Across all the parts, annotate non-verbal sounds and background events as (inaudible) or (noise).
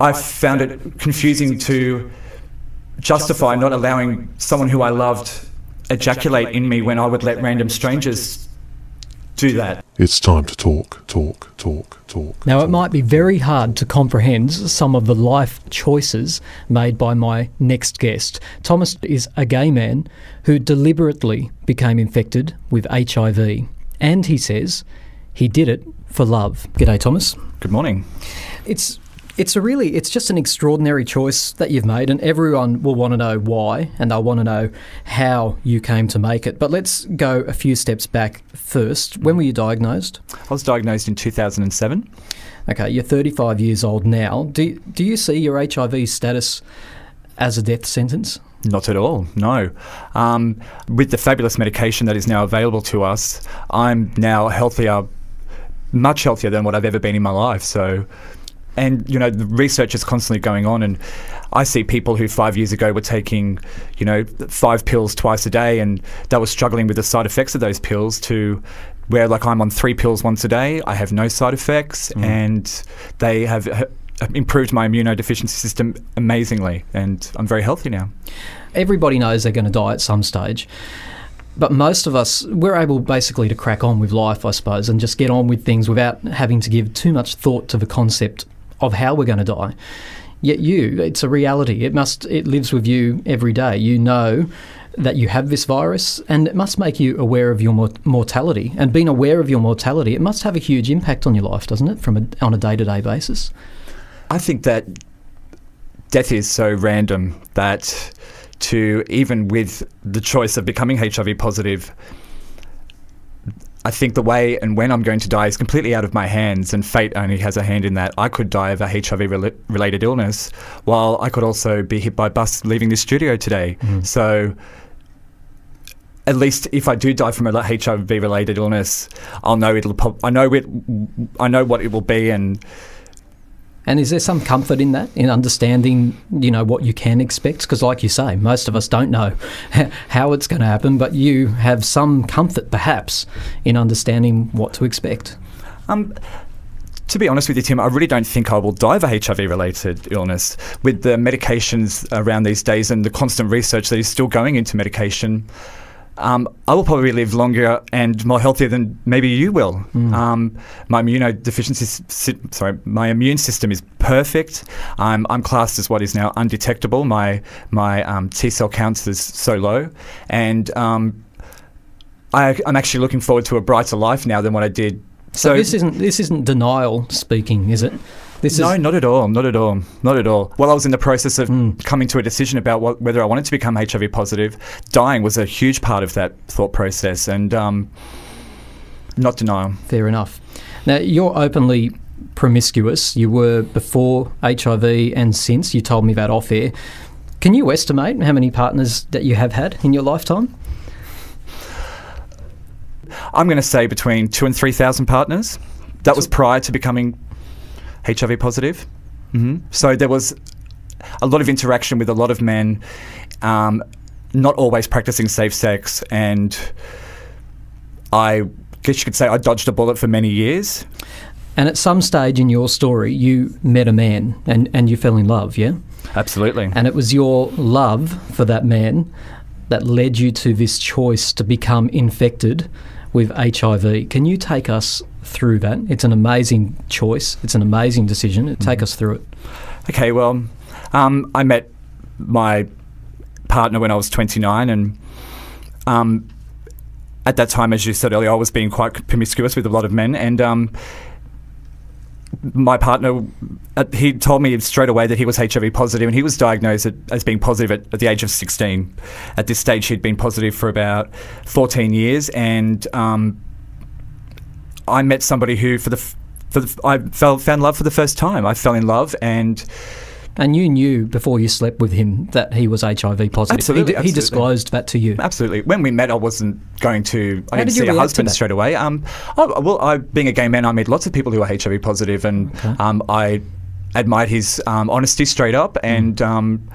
I found it confusing to justify not allowing someone who I loved ejaculate in me when I would let random strangers do that. It's time to talk, talk, talk, talk. Now, it might be very hard to comprehend some of the life choices made by my next guest. Thomas is a gay man who deliberately became infected with HIV, and he says he did it for love. G'day, Thomas. Good morning. It's it's a really it's just an extraordinary choice that you've made and everyone will want to know why and they'll want to know how you came to make it but let's go a few steps back first when were you diagnosed I was diagnosed in 2007. okay you're 35 years old now do, do you see your hiv status as a death sentence Not at all, no. Um, with the fabulous medication that is now available to us, I'm now healthier, much healthier than what I've ever been in my life. So, and you know, the research is constantly going on, and I see people who five years ago were taking, you know, five pills twice a day, and they were struggling with the side effects of those pills to. Where like I'm on three pills once a day, I have no side effects, and they have uh, improved my immunodeficiency system amazingly, and I'm very healthy now. everybody knows they're going to die at some stage but most of us we're able basically to crack on with life i suppose and just get on with things without having to give too much thought to the concept of how we're going to die. Yet you it's a reality. It must it lives with you every day. You know that you have this virus and it must make you aware of your mor- mortality. And being aware of your mortality it must have a huge impact on your life doesn't it from a, on a day-to-day basis? I think that death is so random that to even with the choice of becoming HIV positive, I think the way and when I'm going to die is completely out of my hands, and fate only has a hand in that. I could die of a HIV rela- related illness, while I could also be hit by a bus leaving this studio today. Hmm. So, at least if I do die from a HIV related illness, I'll know it'll. prob- I know it. I know what it will be, and And is there some comfort in that, in understanding, you know, what you can expect? Because, like you say, most of us don't know (laughs) how it's going to happen, but you have some comfort, perhaps, in understanding what to expect. Um, to be honest with you, Tim, I really don't think I will die of a HIV-related illness. With the medications around these days and the constant research that is still going into medication, um, I will probably live longer and more healthier than maybe you will. Um, my immunodeficiency, sorry, my immune system is perfect. I'm, I'm classed as what is now undetectable. My my um, T cell counts is so low, and um, I, I'm actually looking forward to a brighter life now than what I did. So, this isn't this isn't denial speaking, is it? This no, is not at all. Not at all. Not at all. While I was in the process of coming to a decision about what, whether I wanted to become HIV positive, dying was a huge part of that thought process, and um, not denial. fair enough. Now you're openly promiscuous. You were before HIV and since. You told me that off air. Can you estimate how many partners that you have had in your lifetime? I'm going to say between two and three thousand partners. That was prior to becoming HIV positive. hmm So there was a lot of interaction with a lot of men, um, not always practicing safe sex, and I guess you could say I dodged a bullet for many years. And at some stage in your story, you met a man and, and you fell in love, yeah? Absolutely. And it was your love for that man that led you to this choice to become infected with HIV. Can you take us through that? It's an amazing choice, it's an amazing decision. Take us through it. Okay, well, um, I met my partner when I was 29, and um, at that time, as you said earlier, I was being quite promiscuous with a lot of men, and um, my partner, uh, he told me straight away that he was HIV positive, and he was diagnosed as being positive at, at the age of 16. At this stage, he'd been positive for about 14 years, and um, I met somebody who, for the for the, I fell, found love for the first time. I fell in love, and And you knew before you slept with him that he was HIV positive. Absolutely, He, d- he disclosed that to you. Absolutely. When we met, I wasn't going to. I How didn't did see a husband straight away. Um, oh, well, I, being a gay man, I met lots of people who are HIV positive, and um, I admired his um, honesty straight up, Mm. and um,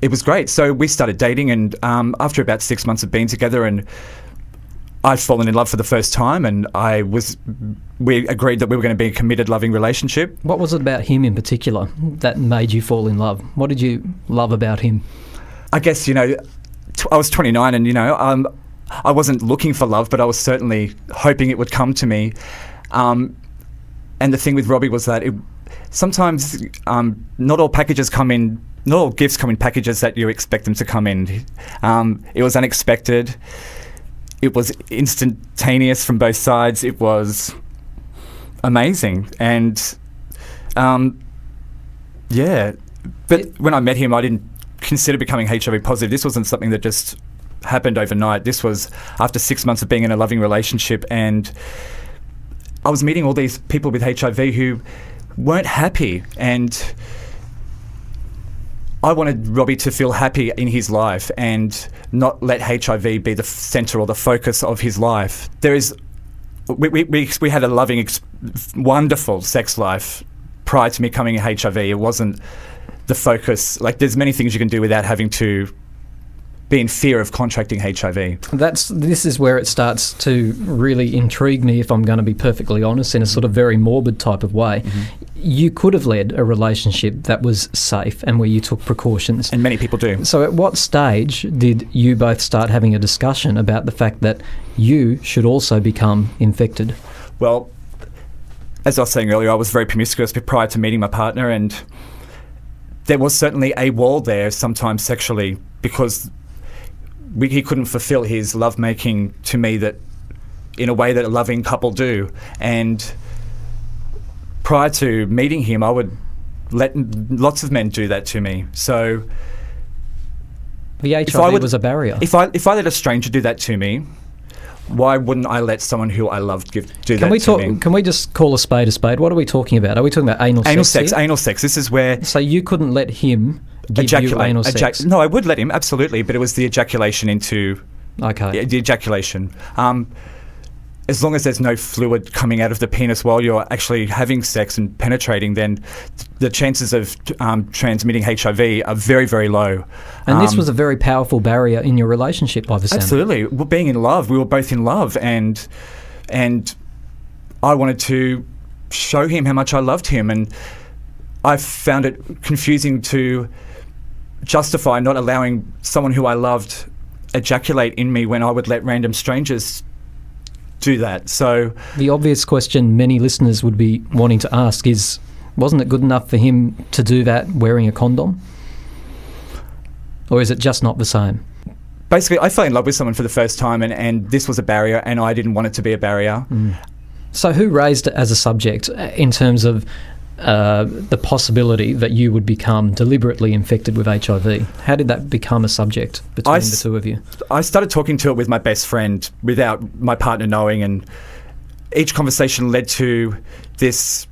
it was great. So we started dating, and um, after about six months of being together, and I'd fallen in love for the first time, and I was. We agreed that we were going to be a committed, loving relationship. What was it about him in particular that made you fall in love? What did you love about him? I guess you know, I was 29, and you know, um, I wasn't looking for love, but I was certainly hoping it would come to me. Um, and the thing with Robbie was that it, sometimes um, not all packages come in, not all gifts come in packages that you expect them to come in. Um, it was unexpected. It was instantaneous from both sides. It was amazing, and um, yeah. But when I met him, I didn't consider becoming HIV positive. This wasn't something that just happened overnight. This was after six months of being in a loving relationship, and I was meeting all these people with HIV who weren't happy, and I wanted Robbie to feel happy in his life and not let HIV be the center or the focus of his life. There is, we, we, we, we had a loving, wonderful sex life prior to me coming HIV. It wasn't the focus. Like, there's many things you can do without having to be in fear of contracting HIV. That's this is where it starts to really intrigue me if I'm going to be perfectly honest in a sort of very morbid type of way. Mm-hmm. You could have led a relationship that was safe and where you took precautions. And many people do. So at what stage did you both start having a discussion about the fact that you should also become infected? Well, as I was saying earlier, I was very promiscuous prior to meeting my partner, and there was certainly a wall there sometimes sexually because we, he couldn't fulfill his lovemaking to me that in a way that a loving couple do. And prior to meeting him, I would let lots of men do that to me. So The I HIV would- was a barrier. if I if I let a stranger do that to me, why wouldn't I let someone who I loved give do Can that we to me? Can we just call a spade a spade? What are we talking about? Are we talking about anal, Anal sex? here? anal sex. This is where so you couldn't let him give ejaculate. you anal ejac- sex. no, I would let him absolutely, but it was the ejaculation into Okay. yeah, the ejaculation. Um, as long as there's no fluid coming out of the penis while you're actually having sex and penetrating, then the chances of um, transmitting HIV are very, very low. And this Um, was a very powerful barrier in your relationship, by the sound. Absolutely. Well, being in love, we were both in love, and and I wanted to show him how much I loved him, and I found it confusing to justify not allowing someone who I loved ejaculate in me when I would let random strangers do that. So The obvious question many listeners would be wanting to ask is wasn't it good enough for him to do that wearing a condom? Or is it just not the same? basically, I fell in love with someone for the first time, and, and this was a barrier, and I didn't want it to be a barrier. Mm. So, who raised it as a subject in terms of uh, the possibility that you would become deliberately infected with HIV? How did that become a subject between I the two of you? I started talking to it with my best friend without my partner knowing, and each conversation led to this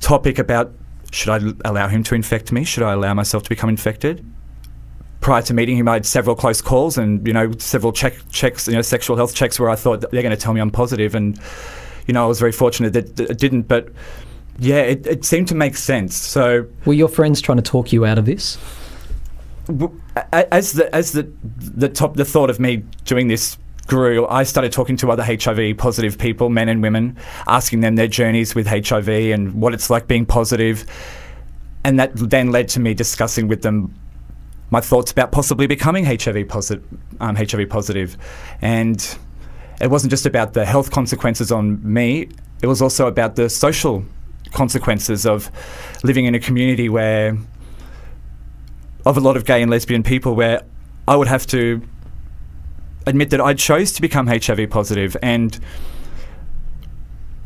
topic about should I allow him to infect me? Should I allow myself to become infected? Prior to meeting him, I had several close calls and you know several check checks, you know, sexual health checks where I thought they're going to tell me I'm positive, and you know I was very fortunate that that it didn't, but. Yeah, it, it seemed to make sense. So Were your friends trying to talk you out of this? as the as the the top the thought of me doing this grew, I started talking to other HIV positive people, men and women, asking them their journeys with HIV and what it's like being positive. and that then led to me discussing with them my thoughts about possibly becoming HIV positive, um, HIV positive, and it wasn't just about the health consequences on me; it was also about the social consequences of living in a community where of a lot of gay and lesbian people where I would have to admit that I chose to become HIV positive and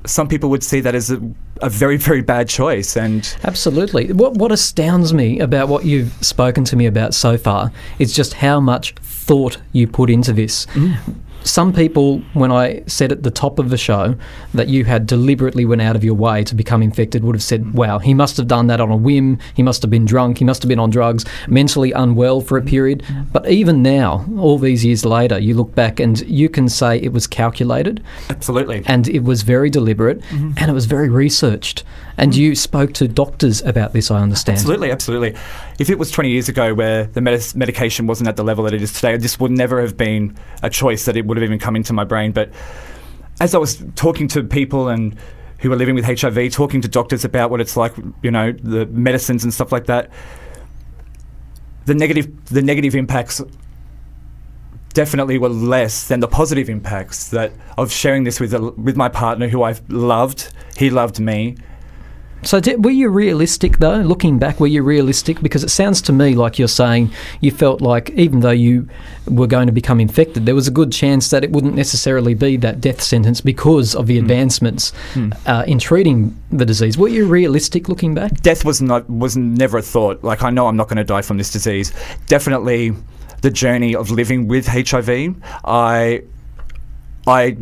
some people would see that as a, a very, very bad choice and Absolutely. What what astounds me about what you've spoken to me about so far is just how much thought you put into this. Mm. Some people, when I said at the top of the show that you had deliberately went out of your way to become infected, would have said, "Wow, he must have done that on a whim. He must have been drunk. He must have been on drugs, mentally unwell for a period." But even now, all these years later, you look back and you can say it was calculated absolutely. and it was very deliberate Mm-hmm. and it was very researched. And you spoke to doctors about this, I understand. Absolutely, absolutely. If it was 20 years ago where the medication wasn't at the level that it is today, this would never have been a choice that it would would have even come into my brain. But as I was talking to people and who were living with HIV, talking to doctors about what it's like, you know, the medicines and stuff like that, the negative the negative impacts definitely were less than the positive impacts that of sharing this with a, with my partner who I loved. He loved me. So, did, were you realistic though? Looking back, were you realistic? Because it sounds to me like you're saying you felt like even though you were going to become infected, there was a good chance that it wouldn't necessarily be that death sentence because of the advancements uh, in treating the disease. Were you realistic looking back? death was not was never a thought. Like I know I'm not going to die from this disease. Definitely, the journey of living with HIV. I, I.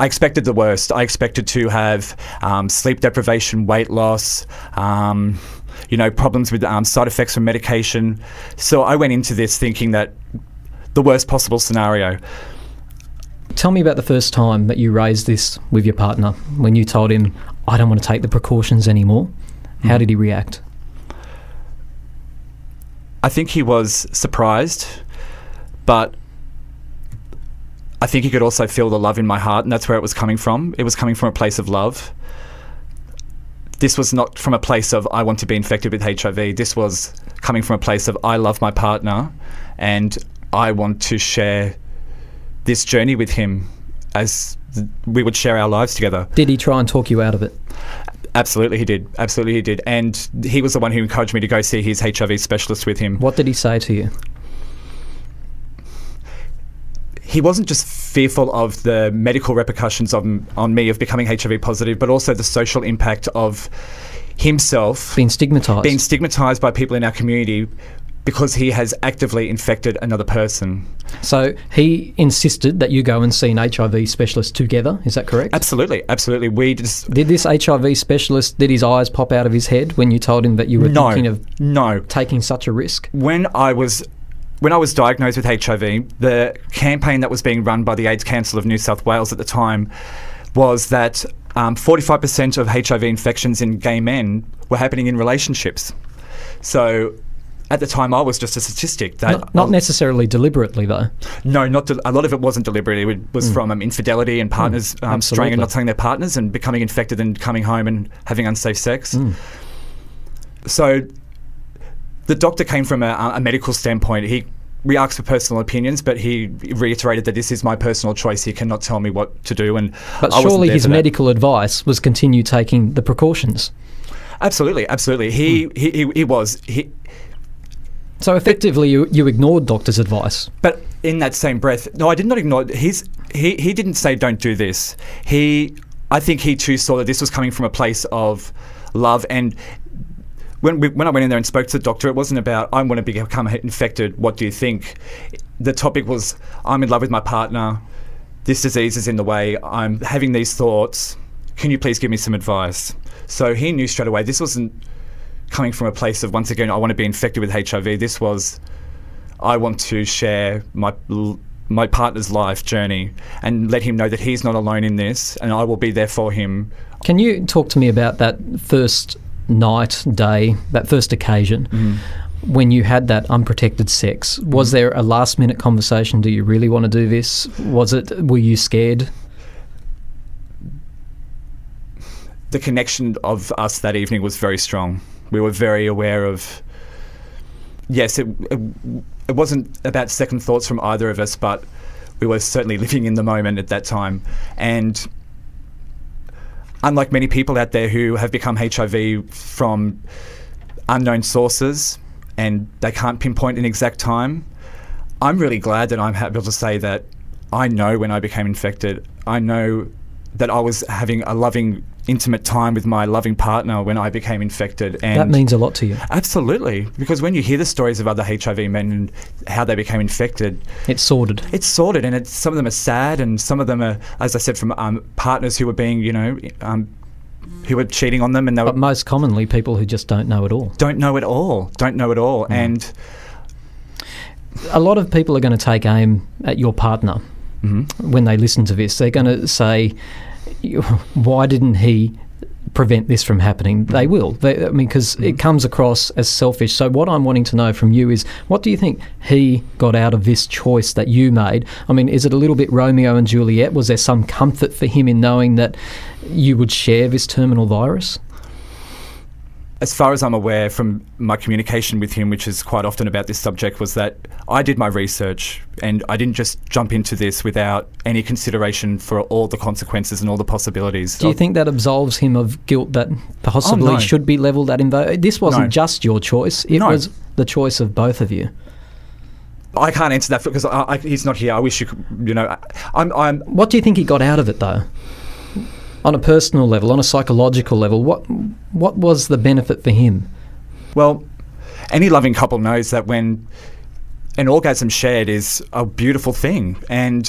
I expected the worst. I expected to have um, sleep deprivation, weight loss, um, you know, problems with um, side effects from medication. So I went into this thinking that the worst possible scenario. Tell me about the first time that you raised this with your partner when you told him, I don't want to take the precautions anymore. How did he react? I think he was surprised, but I think you could also feel the love in my heart, and that's where it was coming from. It was coming from a place of love. This was not from a place of I want to be infected with HIV. This was coming from a place of I love my partner, and I want to share this journey with him as we would share our lives together. Did he try and talk you out of it? Absolutely, he did. Absolutely, he did. And he was the one who encouraged me to go see his HIV specialist with him. What did he say to you? He wasn't just fearful of the medical repercussions of, on me of becoming HIV positive, but also the social impact of himself Being stigmatized. being stigmatized by people in our community because he has actively infected another person. so he insisted that you go and see an HIV specialist together. Is that correct? Absolutely, absolutely. We just Did this HIV specialist, did his eyes pop out of his head when you told him that you were no, thinking of no. taking such a risk? When I was when I was diagnosed with HIV, the campaign that was being run by the AIDS Council of New South Wales at the time was that um, 45% of HIV infections in gay men were happening in relationships. So at the time, I was just a statistic. That Not, not necessarily deliberately, though. no, not de- a lot of it wasn't deliberate. It was from um, infidelity and partners um, straying and not telling their partners and becoming infected and coming home and having unsafe sex. So the doctor came from a, a medical standpoint. He we asked for personal opinions, but he reiterated that this is my personal choice. He cannot tell me what to do. And But I surely his medical advice was continue taking the precautions. absolutely, absolutely. He, Hmm. he, he he was he. So effectively, you, you ignored doctor's advice. But in that same breath, no, I did not ignore. He's he he didn't say don't do this. He, I think he too saw that this was coming from a place of love and. When, we, when I went in there and spoke to the doctor, it wasn't about I want to become infected. What do you think? The topic was I'm in love with my partner. This disease is in the way. I'm having these thoughts. Can you please give me some advice? So he knew straight away this wasn't coming from a place of once again I want to be infected with HIV. This was I want to share my my partner's life journey and let him know that he's not alone in this, and I will be there for him. Can you talk to me about that first night, day, that first occasion mm-hmm. when you had that unprotected sex? Was mm-hmm. there a last minute conversation? Do you really want to do this? Was it, were you scared? The connection of us that evening was very strong. We were very aware of. Yes, it, it, it wasn't about second thoughts from either of us, but we were certainly living in the moment at that time. And unlike many people out there who have become HIV from unknown sources and they can't pinpoint an exact time, I'm really glad that I'm able to say that I know when I became infected. I know that I was having a loving, intimate time with my loving partner when I became infected. And that means a lot to you. absolutely, because when you hear the stories of other HIV men and how they became infected, It's sordid. it's sorted, and it's, some of them are sad, and some of them are, as I said, from um, partners who were being, you know, um, who were cheating on them, and they were But most commonly, people who just don't know at all. don't know it all, don't know it all, Mm. and A lot of people are going to take aim at your partner Mm-hmm. when they listen to this. They're going to say, "You- (laughs) why didn't he prevent this from happening, they will. They, I mean, because it mm-hmm. comes across as selfish. So, what I'm wanting to know from you is what do you think he got out of this choice that you made? I mean, is it a little bit Romeo and Juliet? Was there some comfort for him in knowing that you would share this terminal virus? As far as I'm aware from my communication with him, which is quite often about this subject, was that I did my research and I didn't just jump into this without any consideration for all the consequences and all the possibilities. Do you think that absolves him of guilt that possibly Oh, no. should be levelled at him? Though this wasn't No. just your choice; it No. was the choice of both of you. I can't answer that because I, I, he's not here. I wish you could, you know, I'm, I'm, What do you think he got out of it, though? On a personal level, on a psychological level, what what was the benefit for him? well, any loving couple knows that when an orgasm shared is a beautiful thing. And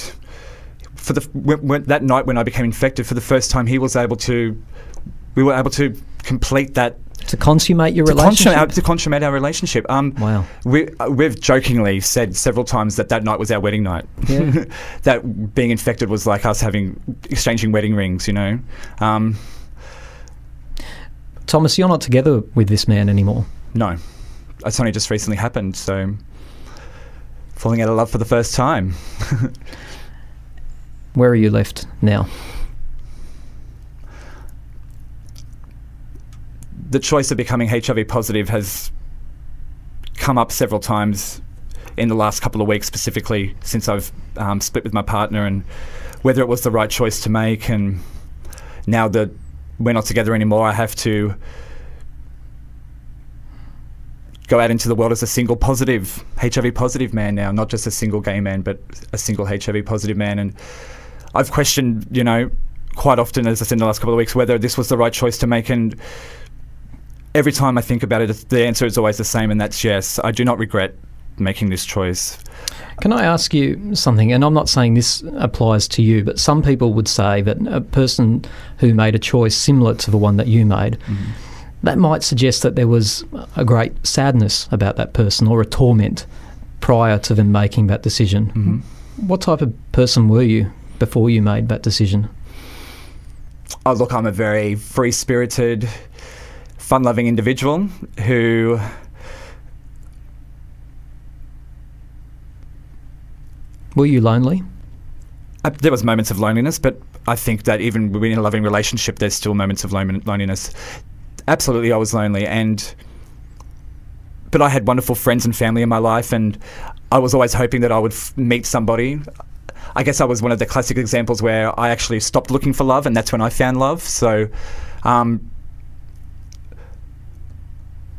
for the when, when, that night when I became infected, for the first time, he was able to, we were able to complete that To consummate your to relationship? consummate, to consummate our relationship. Um, Wow. We, uh, we've jokingly said several times that that night was our wedding night. Yeah. (laughs) that being infected was like us having exchanging wedding rings, you know. Um, Thomas, you're not together with this man anymore. no, it's only just recently happened. So falling out of love for the first time. (laughs) Where are you left now? The choice of becoming HIV positive has come up several times in the last couple of weeks, specifically since I've um, split with my partner, and whether it was the right choice to make. And now that we're not together anymore, I have to go out into the world as a single positive, HIV positive man now, not just a single gay man, but a single HIV positive man. And I've questioned, you know, quite often, as I said in the last couple of weeks, whether this was the right choice to make. And every time I think about it, the answer is always the same, and that's yes. I do not regret making this choice. Can I ask you something? And I'm not saying this applies to you, but some people would say that a person who made a choice similar to the one that you made, mm-hmm. that might suggest that there was a great sadness about that person or a torment prior to them making that decision. Mm-hmm. What type of person were you before you made that decision? Oh, look, I'm a very free spirited, fun loving individual who. Were you lonely? Uh, there was moments of loneliness, but I think that even within a loving relationship, there's still moments of lone- loneliness. Absolutely, I was lonely, and but I had wonderful friends and family in my life, and I was always hoping that I would f- meet somebody. I guess I was one of the classic examples where I actually stopped looking for love, and that's when I found love. So, um,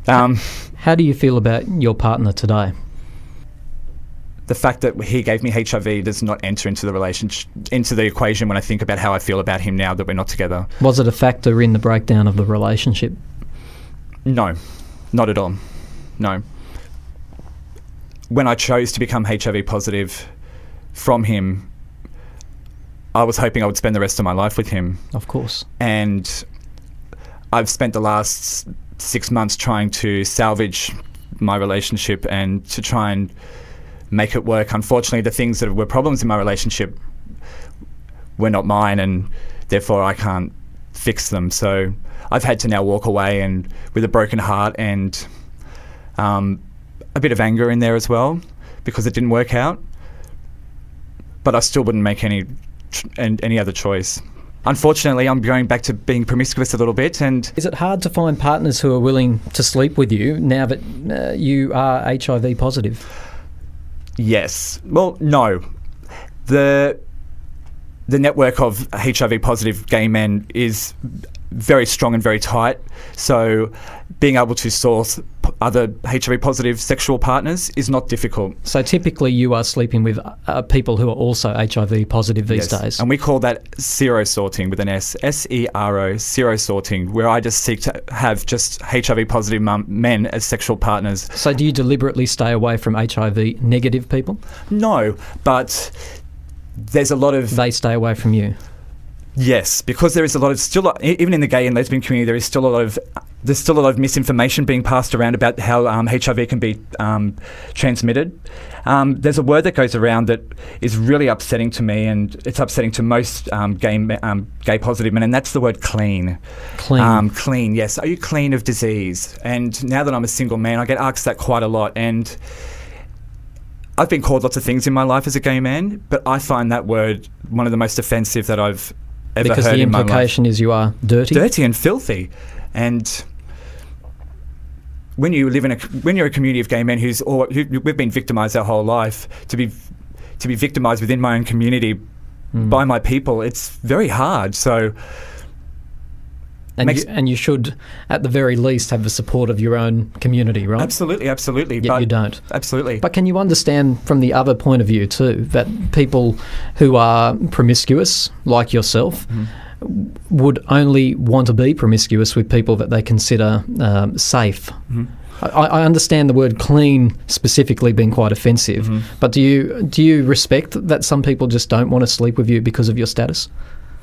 um, How do you feel about your partner today? the fact that he gave me HIV does not enter into the relationship into the equation when I think about how I feel about him now that we're not together. Was it a factor in the breakdown of the relationship? No, not at all. No. When I chose to become HIV positive from him, I was hoping I would spend the rest of my life with him. Of course. And I've spent the last six months trying to salvage my relationship and to try and make it work. Unfortunately, the things that were problems in my relationship were not mine, and therefore I can't fix them. So I've had to now walk away and with a broken heart and um, a bit of anger in there as well because it didn't work out. But I still wouldn't make any tr- an- any other choice. Unfortunately, I'm going back to being promiscuous a little bit, and Is it hard to find partners who are willing to sleep with you now that uh, you are HIV positive? Yes. Well, no. The the network of HIV positive gay men is very strong and very tight. So being able to source other HIV positive sexual partners is not difficult. So typically, you are sleeping with uh, people who are also HIV positive these Yes. days. And we call that serosorting with an S, S E R O, serosorting, where I just seek to have just HIV positive men as sexual partners. so do you deliberately stay away from HIV negative people? No, but there's a lot of They stay away from you. Yes, because there is a lot of still, even in the gay and lesbian community, there is still a lot of there's still a lot of misinformation being passed around about how um, HIV can be um, transmitted. Um, there's a word that goes around that is really upsetting to me, and it's upsetting to most um, gay um, gay positive men, and that's the word clean. Clean. Um, clean, yes. Are you clean of disease? And now that I'm a single man, I get asked that quite a lot, and I've been called lots of things in my life as a gay man, but I find that word one of the most offensive that I've ever because the in my life implication is you are dirty. dirty and filthy. And when you live in a when you're a community of gay men who's all who, we've been victimized our whole life to be to be victimized within my own community Mm. by my people, it's very hard. So and, you, and you should, at the very least, have the support of your own community, right? absolutely, absolutely, Yet but you don't. absolutely. But can you understand from the other point of view too that people who are promiscuous, like yourself, Mm-hmm. would only want to be promiscuous with people that they consider um, safe? Mm-hmm. I, I understand the word clean specifically being quite offensive, Mm-hmm. but do you do you respect that some people just don't want to sleep with you because of your status?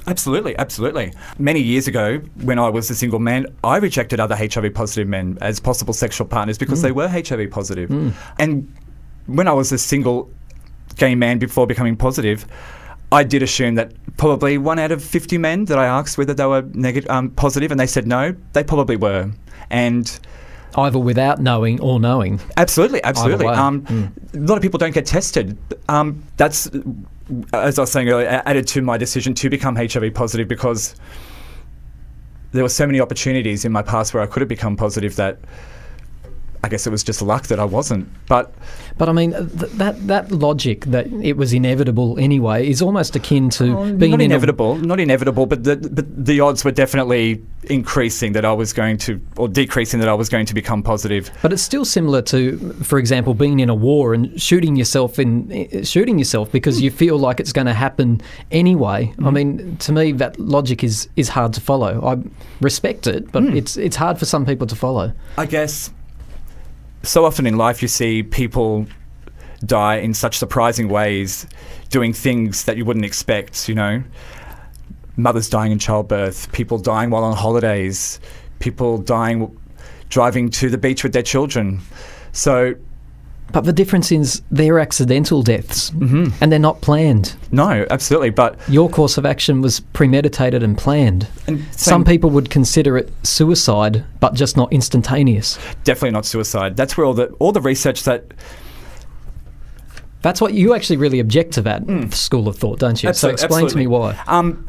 Absolutely, absolutely. Many years ago, when I was a single man, I rejected other HIV positive men as possible sexual partners because they were HIV positive. And when I was a single gay man before becoming positive, I did assume that probably one out of 50 men that I asked whether they were negative, um, positive, and they said no, they probably were. And Either without knowing or knowing. Absolutely, absolutely. Um, Mm. A lot of people don't get tested. Um, that's, as I was saying earlier, added to my decision to become HIV positive because there were so many opportunities in my past where I could have become positive that I guess it was just luck that I wasn't. But But I mean, th- that that logic that it was inevitable anyway is almost akin to oh, being not in a- inevitable, not inevitable, but the, but the odds were definitely increasing that I was going to, or decreasing that I was going to become positive. But it's still similar to, for example, being in a war and shooting yourself in shooting yourself because you feel like it's going to happen anyway. I mm-hmm. mean, to me, that logic is is hard to follow. I respect it, but mm. it's it's hard for some people to follow. I guess so often in life you see people die in such surprising ways, doing things that you wouldn't expect, you know. Mothers dying in childbirth, people dying while on holidays, people dying driving to the beach with their children. So, But the difference is they're accidental deaths and they're not planned. no, absolutely. But Your course of action was premeditated and planned. and Some people would consider it suicide, but just not instantaneous. definitely not suicide. That's where all the all the research that That's what you actually really object to that school of thought, don't you? so Absol- explain to me why. Um,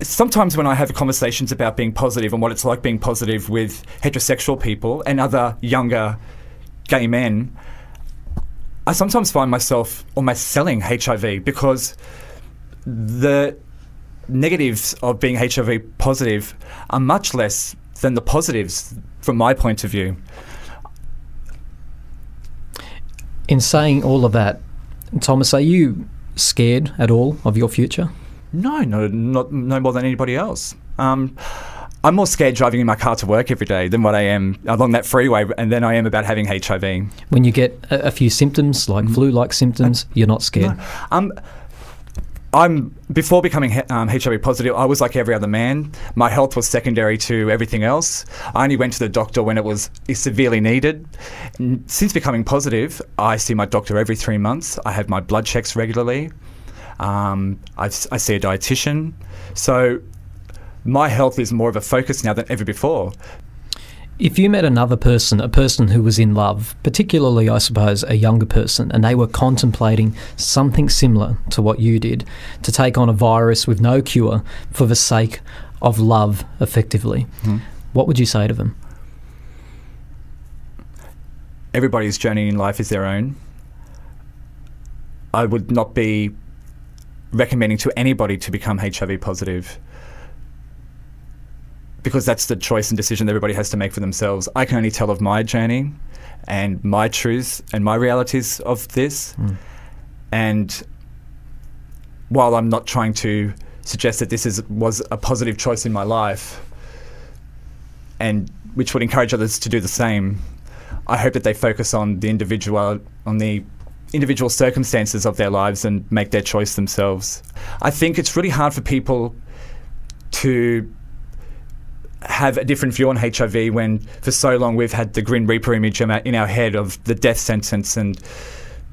sometimes when I have conversations about being positive and what it's like being positive with heterosexual people and other younger gay men, I sometimes find myself almost selling HIV because the negatives of being HIV positive are much less than the positives from my point of view. In saying all of that, Thomas, are you scared at all of your future? No, no, not no more than anybody else. Um, I'm more scared driving in my car to work every day than what I am along that freeway, and then I am about having HIV. When you get a, a few symptoms, like flu-like symptoms, you're not scared. Um, I'm before becoming um, HIV positive. I was like every other man. My health was secondary to everything else. I only went to the doctor when it was severely needed. Since becoming positive, I see my doctor every three months. I have my blood checks regularly. Um, I've, see a dietitian. So my health is more of a focus now than ever before. If you met another person, a person who was in love, particularly, I suppose, a younger person, and they were contemplating something similar to what you did, to take on a virus with no cure for the sake of love, effectively, hmm. what would you say to them? everybody's journey in life is their own. I would not be recommending to anybody to become HIV positive because that's the choice and decision that everybody has to make for themselves. I can only tell of my journey and my truths and my realities of this. Hmm. And while I'm not trying to suggest that this is was a positive choice in my life and which would encourage others to do the same, I hope that they focus on the individual on the individual circumstances of their lives and make their choice themselves. I think it's really hard for people to have a different view on HIV when for so long we've had the Grim Reaper image in our, in our head of the death sentence and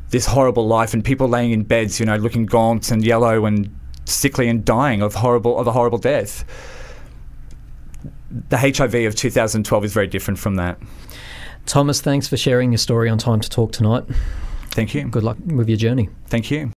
this horrible life and people laying in beds, you know, looking gaunt and yellow and sickly and dying of horrible of a horrible death. The HIV of 2012 is very different from that. Thomas, thanks for sharing your story on Time to Talk tonight. Thank you. Good luck with your journey. Thank you.